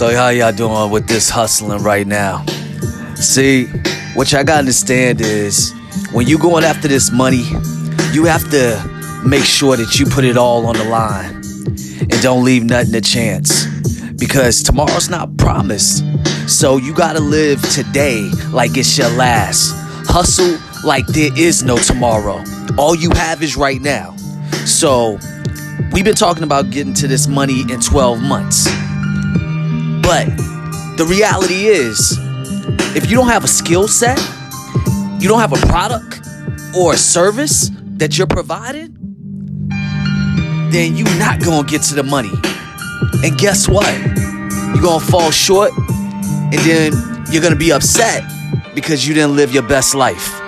So how y'all doing with this hustling right now? See, what y'all gotta understand is when you going after this money, you have to make sure that you put it all on the line and don't leave nothing to chance because tomorrow's not promised. So you gotta live today like it's your last. Hustle like there is no tomorrow. All you have is right now. So we've been talking about getting to this money in 12 months. But the reality is, if you don't have a skill set, you don't have a product or a service that you're providing, then you're not gonna get to the money. And guess what? You're gonna fall short, and then you're gonna be upset because you didn't live your best life.